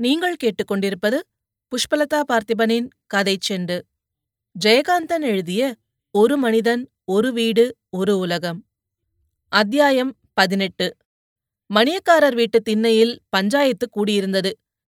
நீங்கள் கேட்டுக்கொண்டிருப்பது புஷ்பலதா பார்த்திபனின் கதை செண்டு. ஜெயகாந்தன் எழுதிய ஒரு மனிதன் ஒரு வீடு ஒரு உலகம் அத்தியாயம் பதினெட்டு. மணியக்காரர் வீட்டு திண்ணையில் பஞ்சாயத்து கூடியிருந்தது.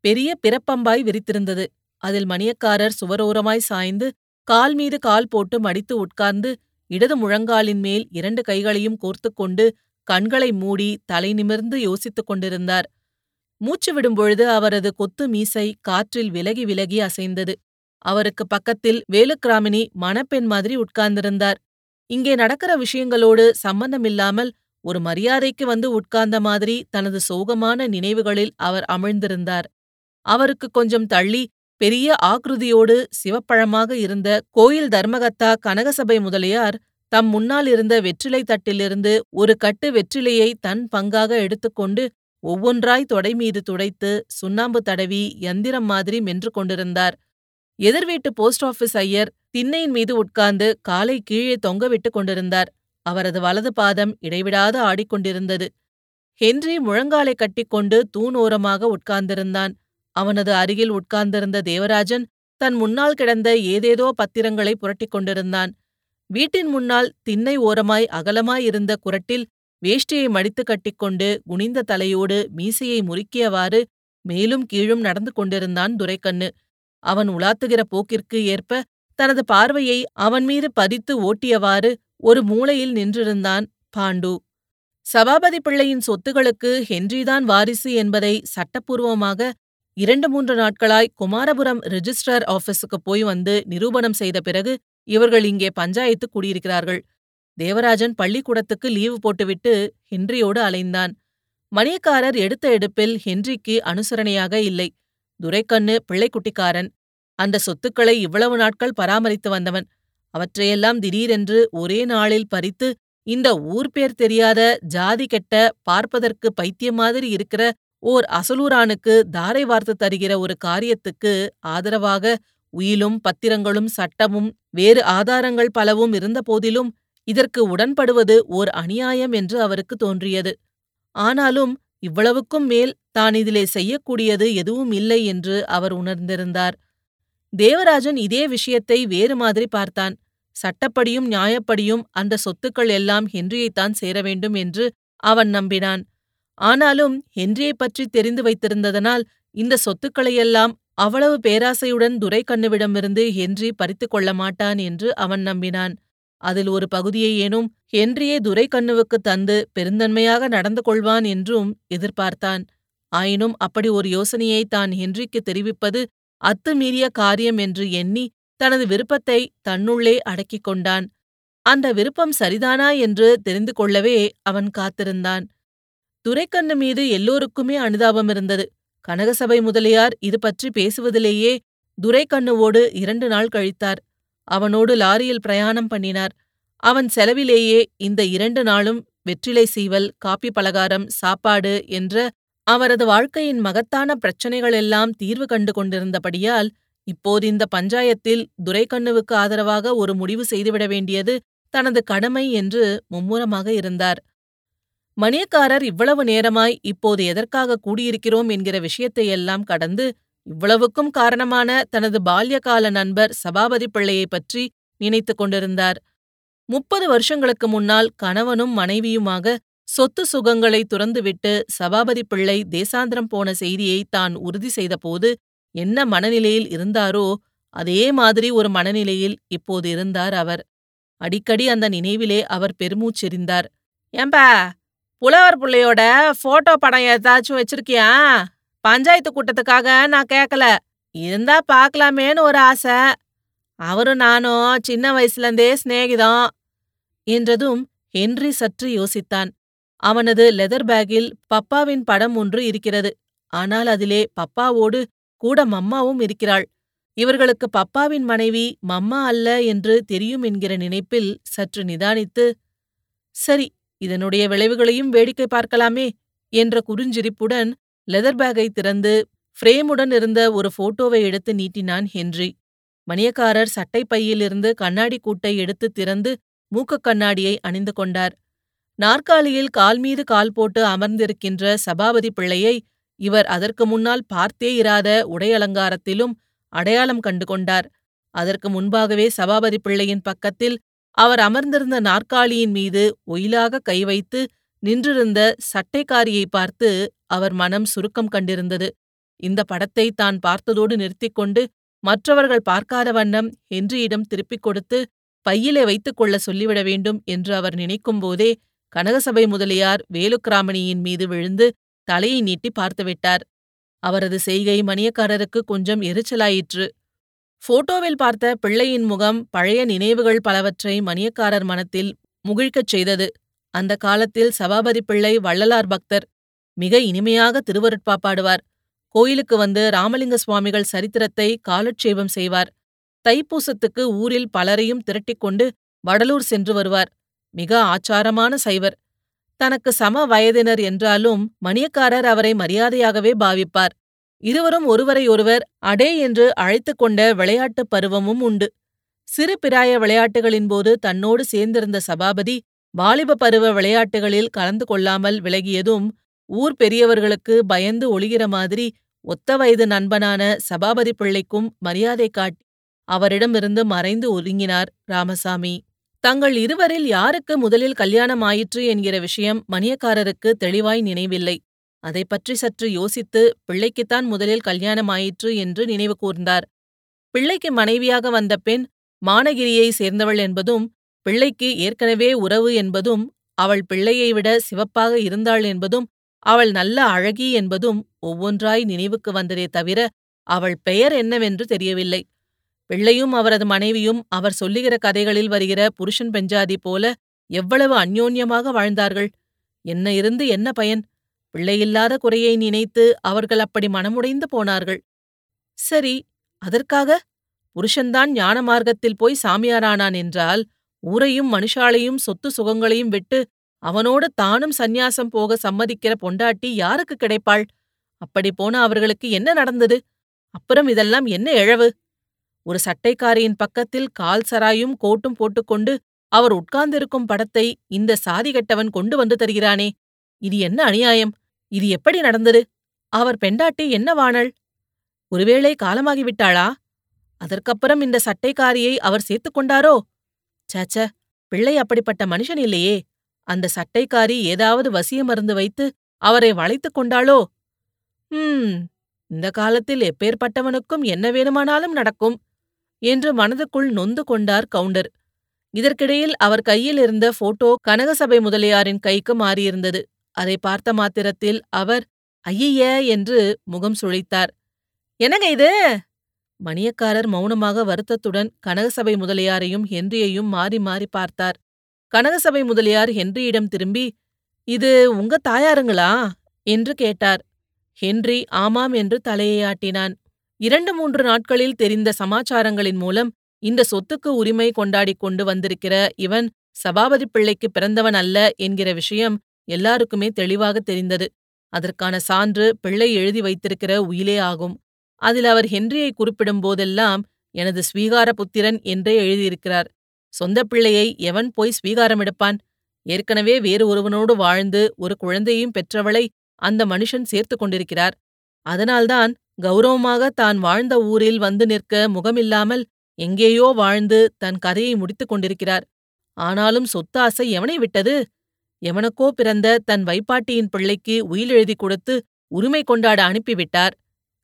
பெரிய பிறப்பம்பாய் விரித்திருந்தது. அதில் மணியக்காரர் சுவரோரமாய் சாய்ந்து கால் மீது கால் போட்டு மடித்து உட்கார்ந்து இடது முழங்காலின் மேல் இரண்டு கைகளையும் கோர்த்துக் கொண்டு கண்களை மூடி தலை நிமிர்ந்து யோசித்துக் கொண்டிருந்தார். மூச்சு விடும்பொழுது அவரது கொத்து மீசை காற்றில் விலகி விலகி அசைந்தது. அவருக்கு பக்கத்தில் வேலுக்கிராமினி மணப்பெண் மாதிரி உட்கார்ந்திருந்தார். இங்கே நடக்கிற விஷயங்களோடு சம்பந்தமில்லாமல் ஒரு மரியாதைக்கு வந்து உட்கார்ந்த மாதிரி தனது சோகமான நினைவுகளில் அவர் அமிழ்ந்திருந்தார். அவருக்கு கொஞ்சம் தள்ளி பெரிய ஆக்ருதியோடு சிவப்பழமாக இருந்த கோயில் தர்மகத்தா கனகசபை முதலியார் தம் முன்னால் இருந்த வெற்றிலை தட்டிலிருந்து ஒரு கட்டு வெற்றிலையை தன் பங்காக எடுத்துக்கொண்டு ஒவ்வொன்றாய் தொடை மீது துடைத்து சுண்ணாம்பு தடவி யந்திரம் மாதிரி மென்று கொண்டிருந்தார். எதிர்வீட்டு போஸ்ட் ஆபீஸ் ஐயர் திண்ணையின் மீது உட்கார்ந்து காலை கீழே தொங்கவிட்டுக் கொண்டிருந்தார். அவரது வலது பாதம் இடைவிடாது ஆடிக்கொண்டிருந்தது ஹென்றி முழங்காலை கட்டிக்கொண்டு தூண் ஓரமாக உட்கார்ந்திருந்தான். அவனது அருகில் உட்கார்ந்திருந்த தேவராஜன் தன் முன்னால் கிடந்த ஏதேதோ பத்திரங்களை புரட்டிக் கொண்டிருந்தான். வீட்டின் முன்னால் திண்ணை ஓரமாய் அகலமாய் இருந்த குரட்டில் வேஷ்டியை மடித்து கட்டிக்கொண்டு குனிந்த தலையோடு மீசையை முறுக்கியவாறு மேலும் கீழும் நடந்து கொண்டிருந்தான் துரைக்கண்ணு. அவன் உலாத்துகிற போக்கிற்கு ஏற்ப தனது பார்வையை அவன் மீது பதித்து ஓட்டியவாறு ஒரு மூலையில் நின்றிருந்தான் பாண்டு. சபாபதி பிள்ளையின் சொத்துகளுக்கு ஹென்றிதான் வாரிசு என்பதை சட்டப்பூர்வமாக இரண்டு மூன்று நாட்களாய் குமாரபுரம் ரிஜிஸ்ட்ரார் ஆபீஸுக்கு போய் வந்து நிரூபணம் செய்த பிறகு இவர்கள் இங்கே பஞ்சாயத்து கூடியிருக்கிறார்கள். தேவராஜன் பள்ளிக்கூடத்துக்கு லீவு போட்டுவிட்டு ஹென்ரியோடு அலைந்தான். மணியக்காரர் எடுத்த எடுப்பில் ஹென்றிக்கு அனுசரணையாக இல்லை. துரைக்கண்ணு பிள்ளைக்குட்டிக்காரன். அந்த சொத்துக்களை இவ்வளவு நாட்கள் பராமரித்து வந்தவன். அவற்றையெல்லாம் திடீரென்று ஒரே நாளில் பறித்து இந்த ஊர் பேர் தெரியாத ஜாதி கெட்ட பார்ப்பதற்கு பைத்தியம் மாதிரி இருக்கிற ஓர் அசலூரானுக்கு தாரை வார்த்து தருகிற ஒரு காரியத்துக்கு ஆதரவாக உயிலும் பத்திரங்களும் சட்டமும் வேறு ஆதாரங்கள் பலவும் இருந்த போதிலும் இதற்கு உடன்படுவது ஓர் அநியாயம் என்று அவருக்கு தோன்றியது. ஆனாலும் இவ்வளவுக்கும் மேல் தான் இதிலே செய்யக்கூடியது எதுவும் இல்லை என்று அவர் உணர்ந்திருந்தார். தேவராஜன் இதே விஷயத்தை வேறு மாதிரி பார்த்தான். சட்டப்படியும் நியாயப்படியும் அந்த சொத்துக்கள் எல்லாம் ஹென்ரியைத்தான் சேர வேண்டும் என்று அவன் நம்பினான். ஆனாலும் ஹென்ரியை பற்றி தெரிந்து வைத்திருந்ததனால் இந்த சொத்துக்களையெல்லாம் அவ்வளவு பேராசையுடன் துரைக்கண்ணுவிடமிருந்து ஹென்றி பறித்து கொள்ள மாட்டான் என்று அவன் நம்பினான். அதில் ஒரு பகுதியை ஏனும் ஹென்ரியே துரைக்கண்ணுவுக்கு தந்து பெருந்தன்மையாக நடந்து கொள்வான் என்றும் எதிர்பார்த்தான். ஆயினும் அப்படி ஒரு யோசனையை தான் ஹென்றிக்கு தெரிவிப்பது அத்துமீறிய காரியம் என்று எண்ணி தனது விருப்பத்தை தன்னுள்ளே அடக்கிக் கொண்டான். அந்த விருப்பம் சரிதானா என்று தெரிந்து கொள்ளவே அவன் காத்திருந்தான். துரைக்கண்ணு மீது எல்லோருக்குமே அனுதாபம் இருந்தது. கனகசபை முதலியார் இது பற்றி பேசுவதிலேயே துரைக்கண்ணுவோடு இரண்டு நாள் கழித்தார். அவனோடு லாரியில் பிரயாணம் பண்ணினார். அவன் செலவிலேயே இந்த இரண்டு நாளும் வெற்றிலை சீவல் காப்பி பலகாரம் சாப்பாடு என்ற அவரது வாழ்க்கையின் மகத்தான பிரச்சனைகளெல்லாம் தீர்வு கண்டு கொண்டிருந்தபடியால் இப்போது இந்த பஞ்சாயத்தில் துரைக்கண்ணுவுக்கு ஆதரவாக ஒரு முடிவு செய்துவிட வேண்டியது தனது கடமை என்று மும்முரமாக இருந்தார். மணியக்காரர் இவ்வளவு நேரமாய் இப்போது எதற்காக கூடியிருக்கிறோம் என்கிற விஷயத்தையெல்லாம் கடந்து இவ்வளவுக்கும் காரணமான தனது பால்யகால நண்பர் சபாபதி பிள்ளையை பற்றி நினைத்து கொண்டிருந்தார். முப்பது வருஷங்களுக்கு முன்னால் கணவனும் மனைவியுமாக சொத்து சுகங்களை துறந்துவிட்டு சபாபதி பிள்ளை தேசாந்திரம் போன செய்தியை தான் உறுதி செய்தபோது என்ன மனநிலையில் இருந்தாரோ அதே மாதிரி ஒரு மனநிலையில் இப்போது இருந்தார் அவர். அடிக்கடி அந்த நினைவிலே அவர் பெருமூச்செறிந்தார். ஏம்பா புலவர் பிள்ளையோட போட்டோ படம் ஏதாச்சும் வச்சிருக்கியா? பஞ்சாயத்து கூட்டத்துக்காக நான் கேட்கல இருந்தா பார்க்கலாமேன்னு ஒரு ஆசை. அவரும் நானும் சின்ன வயசுலேருந்தே சிநேகிதம் என்றதும் ஹென்றி சற்று யோசித்தான். அவனது லெதர் பேக்கில் பப்பாவின் படம் ஒன்று இருக்கிறது. ஆனால் அதிலே பப்பாவோடு கூட மம்மாவும் இருக்கிறாள். இவர்களுக்கு பப்பாவின் மனைவி மம்மா அல்ல என்று தெரியும் என்கிற நினைப்பில் சற்று நிதானித்து சரி இதனுடைய விளைவுகளையும் வேடிக்கை பார்க்கலாமே என்ற குறுஞ்சிரிப்புடன் லெதர் பேக்கை திறந்து ஃப்ரேமுடன் இருந்த ஒரு போட்டோவை எடுத்து நீட்டினான் ஹென்றி. மணியக்காரர் சட்டை பையிலிருந்து கண்ணாடி கூட்டை எடுத்து திறந்து மூக்கக் கண்ணாடியை அணிந்து கொண்டார். நாற்காலியில் கால் மீது கால் போட்டு அமர்ந்திருக்கின்ற சபாபதி பிள்ளையை இவர் அதற்கு முன்னால் பார்த்தே இராத உடையலங்காரத்திலும் அடையாளம் கண்டு கொண்டார். அதற்கு முன்பாகவே சபாபதி பிள்ளையின் பக்கத்தில் அவர் அமர்ந்திருந்த நாற்காலியின் மீது ஒயிலாக கை வைத்து நின்றிருந்த சட்டைக்காரியை பார்த்து அவர் மனம் சுருக்கம் கண்டிருந்தது. இந்த படத்தை தான் பார்த்ததோடு நிறுத்திக் கொண்டு மற்றவர்கள் பார்க்காத வண்ணம் ஹென்ரியிடம் திருப்பிக் கொடுத்து பையிலே வைத்துக் கொள்ள சொல்லிவிட வேண்டும் என்று அவர் நினைக்கும் போதே கனகசபை முதலியார் வேலுக்கிராமணியின் மீது விழுந்து தலையை நீட்டி பார்த்துவிட்டார் அவரது செய்கை மணியக்காரருக்கு கொஞ்சம் எரிச்சலாயிற்று. போட்டோவில் பார்த்த பிள்ளையின் முகம் பழைய நினைவுகள் பலவற்றை மணியக்காரர் மனத்தில் முகிழ்க்கச் செய்தது. அந்த காலத்தில் சபாபதி பிள்ளை வள்ளலார் பக்தர் மிக இனிமையாக திருவருட்பா பாடுவார் கோயிலுக்கு வந்து ராமலிங்க சுவாமிகள் சரித்திரத்தை காலட்சேபம் செய்வார். தைப்பூசத்துக்கு ஊரில் பலரையும் திரட்டிக்கொண்டு வடலூர் சென்று வருவார். மிக ஆச்சாரமான சைவர். தனக்கு சம வயதினர் என்றாலும் மணியக்காரர் அவரை மரியாதையாகவே பாவிப்பார். இருவரும் ஒருவரையொருவர் அடே என்று அழைத்துக் கொண்ட விளையாட்டுப் பருவமும் உண்டு. சிறு பிராய விளையாட்டுகளின் போது தன்னோடு சேர்ந்திருந்த சபாபதி வாலிப பருவ விளையாட்டுகளில் கலந்து கொள்ளாமல் விலகியதும் ஊர் பெரியவர்களுக்கு பயந்து ஒளிகிற மாதிரி ஒத்த வயது நண்பனான சபாபதி பிள்ளைக்கும் மரியாதை காட்டி அவரிடமிருந்து மறைந்து ஒதுங்கினார் ராமசாமி. தங்கள் இருவரில் யாருக்கு முதலில் கல்யாணம் ஆயிற்று என்கிற விஷயம் மணியக்காரருக்கு தெளிவாய் நினைவில்லை. அதை பற்றி சற்று யோசித்து பிள்ளைக்குத்தான் முதலில் கல்யாணம் ஆயிற்று என்று நினைவு கூர்ந்தார். பிள்ளைக்கு மனைவியாக வந்த பெண் மானகிரியை சேர்ந்தவள் என்பதும் பிள்ளைக்கு ஏற்கனவே உறவு என்பதும் அவள் பிள்ளையை விட சிவப்பாக இருந்தாள் என்பதும் அவள் நல்ல அழகி என்பதும் ஒவ்வொன்றாய் நினைவுக்கு வந்ததே தவிர அவள் பெயர் என்னவென்று தெரியவில்லை. பிள்ளையும் அவரது மனைவியும் அவர் சொல்லுகிற கதைகளில் வருகிற புருஷன் பெஞ்சாதி போல எவ்வளவு அந்யோன்யமாக வாழ்ந்தார்கள். என்ன இருந்து என்ன பயன்? பிள்ளையில்லாத குறையை நினைத்து அவர்கள் அப்படி மனமுடைந்து போனார்கள். சரி அதற்காக? புருஷன்தான் ஞான மார்க்கத்தில் போய் சாமியாரானான் என்றால் ஊரையும் மனுஷாலையும் சொத்து சுகங்களையும் விட்டு அவனோட தானும் சந்நியாசம் போக சம்மதிக்கிற பொண்டாட்டி யாருக்கு கிடைப்பாள்? அப்படி போன அவர்களுக்கு என்ன நடந்தது? அப்புறம் இதெல்லாம் என்ன இழவு? ஒரு சட்டைக்காரியின் பக்கத்தில் கால் சராயும் கோட்டும் போட்டுக்கொண்டு அவர் உட்கார்ந்திருக்கும் படத்தை இந்த சாதி கெட்டவன் கொண்டு வந்து தருகிறானே. இது என்ன அநியாயம்? இது எப்படி நடந்தது? அவர் பெண்டாட்டி என்னவானள் ஒருவேளை காலமாகிவிட்டாளா அதற்கப்புறம் இந்த சட்டைக்காரியை அவர் சேர்த்துக் கொண்டாரோ? சேச்ச பிள்ளை அப்படிப்பட்ட மனுஷன் இல்லையே. அந்த சட்டைக்காரி ஏதாவது வசிய மருந்து வைத்து அவரை வளைத்துக் கொண்டாளோ? ம் இந்த காலத்தில் எப்பேற்பட்டவனுக்கும் என்ன வேணுமானாலும் நடக்கும் என்று மனதுக்குள் நொந்து கொண்டார் கவுண்டர். இதற்கிடையில் அவர் கையில் இருந்த போட்டோ கனகசபை முதலியாரின் கைக்கு மாறியிருந்தது. அதை பார்த்த மாத்திரத்தில் அவர் ஐய என்று முகம் சுழித்தார். என்னங்க இது? மணியக்காரர் மௌனமாக வருத்தத்துடன் கனகசபை முதலியாரையும் ஹென்ரியையும் மாறி மாறி பார்த்தார். கனகசபை முதலியார் ஹென்ரியிடம் திரும்பி இது உங்க தாயாருங்களா? என்று கேட்டார். ஹென்றி ஆமாம் என்று தலையை ஆட்டினான். இரண்டு மூன்று நாட்களில் தெரிந்த சமாச்சாரங்களின் மூலம் இந்த சொத்துக்கு உரிமை கொண்டாடிக் கொண்டு வந்திருக்கிற இவன் சபாபதி பிள்ளைக்கு பிறந்தவன் அல்ல என்கிற விஷயம் எல்லாருக்குமே தெளிவாக தெரிந்தது. அதற்கான சான்று பிள்ளை எழுதி வைத்திருக்கிற உயிலே ஆகும். அதில் அவர் ஹென்ரியை குறிப்பிடும் போதெல்லாம் எனது ஸ்வீகார புத்திரன் என்றே எழுதியிருக்கிறார். சொந்த பிள்ளையை எவன் போய் ஸ்வீகாரம் எடுப்பான்? ஏற்கனவே வேறு ஒருவனோடு வாழ்ந்து ஒரு குழந்தையும் பெற்றவளை அந்த மனுஷன் சேர்த்து கொண்டிருக்கிறார். அதனால்தான் கௌரவமாக தான் வாழ்ந்த ஊரில் வந்து நிற்க முகமில்லாமல் எங்கேயோ வாழ்ந்து தன் கதையை முடித்துக் கொண்டிருக்கிறார். ஆனாலும் சொத்தாசை எவனை விட்டது? எவனுக்கோ பிறந்த தன் வைப்பாட்டியின் பிள்ளைக்கு உயிலெழுதி கொடுத்து உரிமை கொண்டாட அனுப்பிவிட்டார்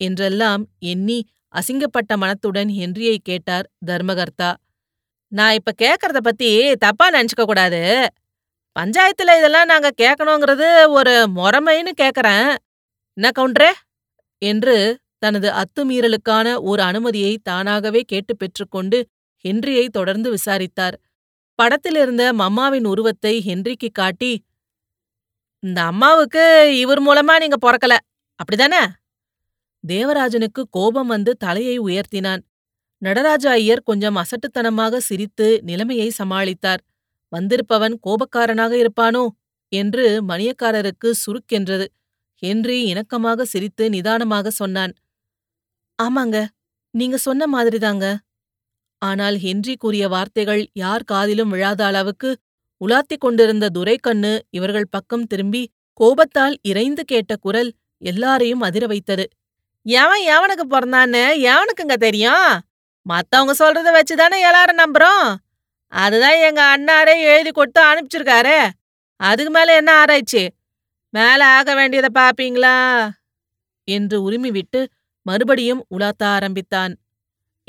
என்றெல்லாம் எண்ணி அசிங்கப்பட்ட மனத்துடன் ஹென்ரியை கேட்டார் தர்மகர்த்தா. நான் இப்ப கேக்குறத பத்தி தப்பா நினைச்சுக்க கூடாது. பஞ்சாயத்துல இதெல்லாம் நாங்க கேட்கணுங்கிறது ஒரு முறைமைன்னு கேக்குறேன். என்ன கவுண்டரே? என்று தனது அத்துமீறலுக்கான ஒரு அனுமதியை தானாகவே கேட்டு பெற்றுக்கொண்டு ஹென்ரியை தொடர்ந்து விசாரித்தார். படத்திலிருந்த மம்மாவின் உருவத்தை ஹென்ரிக்கு காட்டி இந்த அம்மாவுக்கு இவர் மூலமா நீங்க பிறக்கல. அப்படிதானே? தேவராஜனுக்கு கோபம் வந்து தலையை உயர்த்தினான். நடராஜ ஐயர் கொஞ்சம் அசட்டுத்தனமாக சிரித்து நிலைமையை சமாளித்தார். வந்திருப்பவன் கோபக்காரனாக இருப்பானோ? என்று மணியக்காரருக்கு சுருக்கென்றது. ஹென்றி இணக்கமாக சிரித்து நிதானமாக சொன்னான். ஆமாங்க நீங்க சொன்ன மாதிரிதாங்க. ஆனால் ஹென்றி கூறிய வார்த்தைகள் யார் காதிலும் விழாத அளவுக்கு உலாத்திக் கொண்டிருந்த துரைக்கண்ணு இவர்கள் பக்கம் திரும்பி கோபத்தால் இறைந்து கேட்ட குரல் எல்லாரையும் அதிர வைத்தது. எவன் எவனுக்கு பிறந்தான்னு? எவனுக்குங்க தெரியும்? மத்தவங்க சொல்றத வச்சுதானே எல்லாரும் நம்புறோம். அதுதான் எங்க அண்ணாரே எழுதி கொடுத்து அனுப்பிச்சிருக்காரு. அதுக்கு மேல என்ன ஆராய்ச்சி? மேல ஆக வேண்டியதை பாப்பீங்களா? என்று உரிமை விட்டு மறுபடியும் உலாத்த ஆரம்பித்தான்.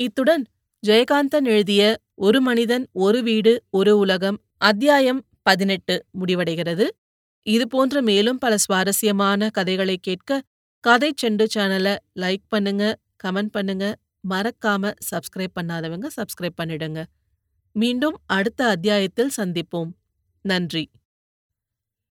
இத்துடன் ஜெயகாந்தன் எழுதிய ஒரு மனிதன் ஒரு வீடு ஒரு உலகம் அத்தியாயம் பதினெட்டு முடிவடைகிறது. இதுபோன்ற மேலும் பல சுவாரஸ்யமான கதைகளை கேட்க கதை செண்டு சேனலை லைக் பண்ணுங்க கமெண்ட் பண்ணுங்க மறக்காம சப்ஸ்கிரைப் பண்ணாதவங்க சப்ஸ்கிரைப் பண்ணிடுங்க. மீண்டும் அடுத்த அத்தியாயத்தில் சந்திப்போம். நன்றி.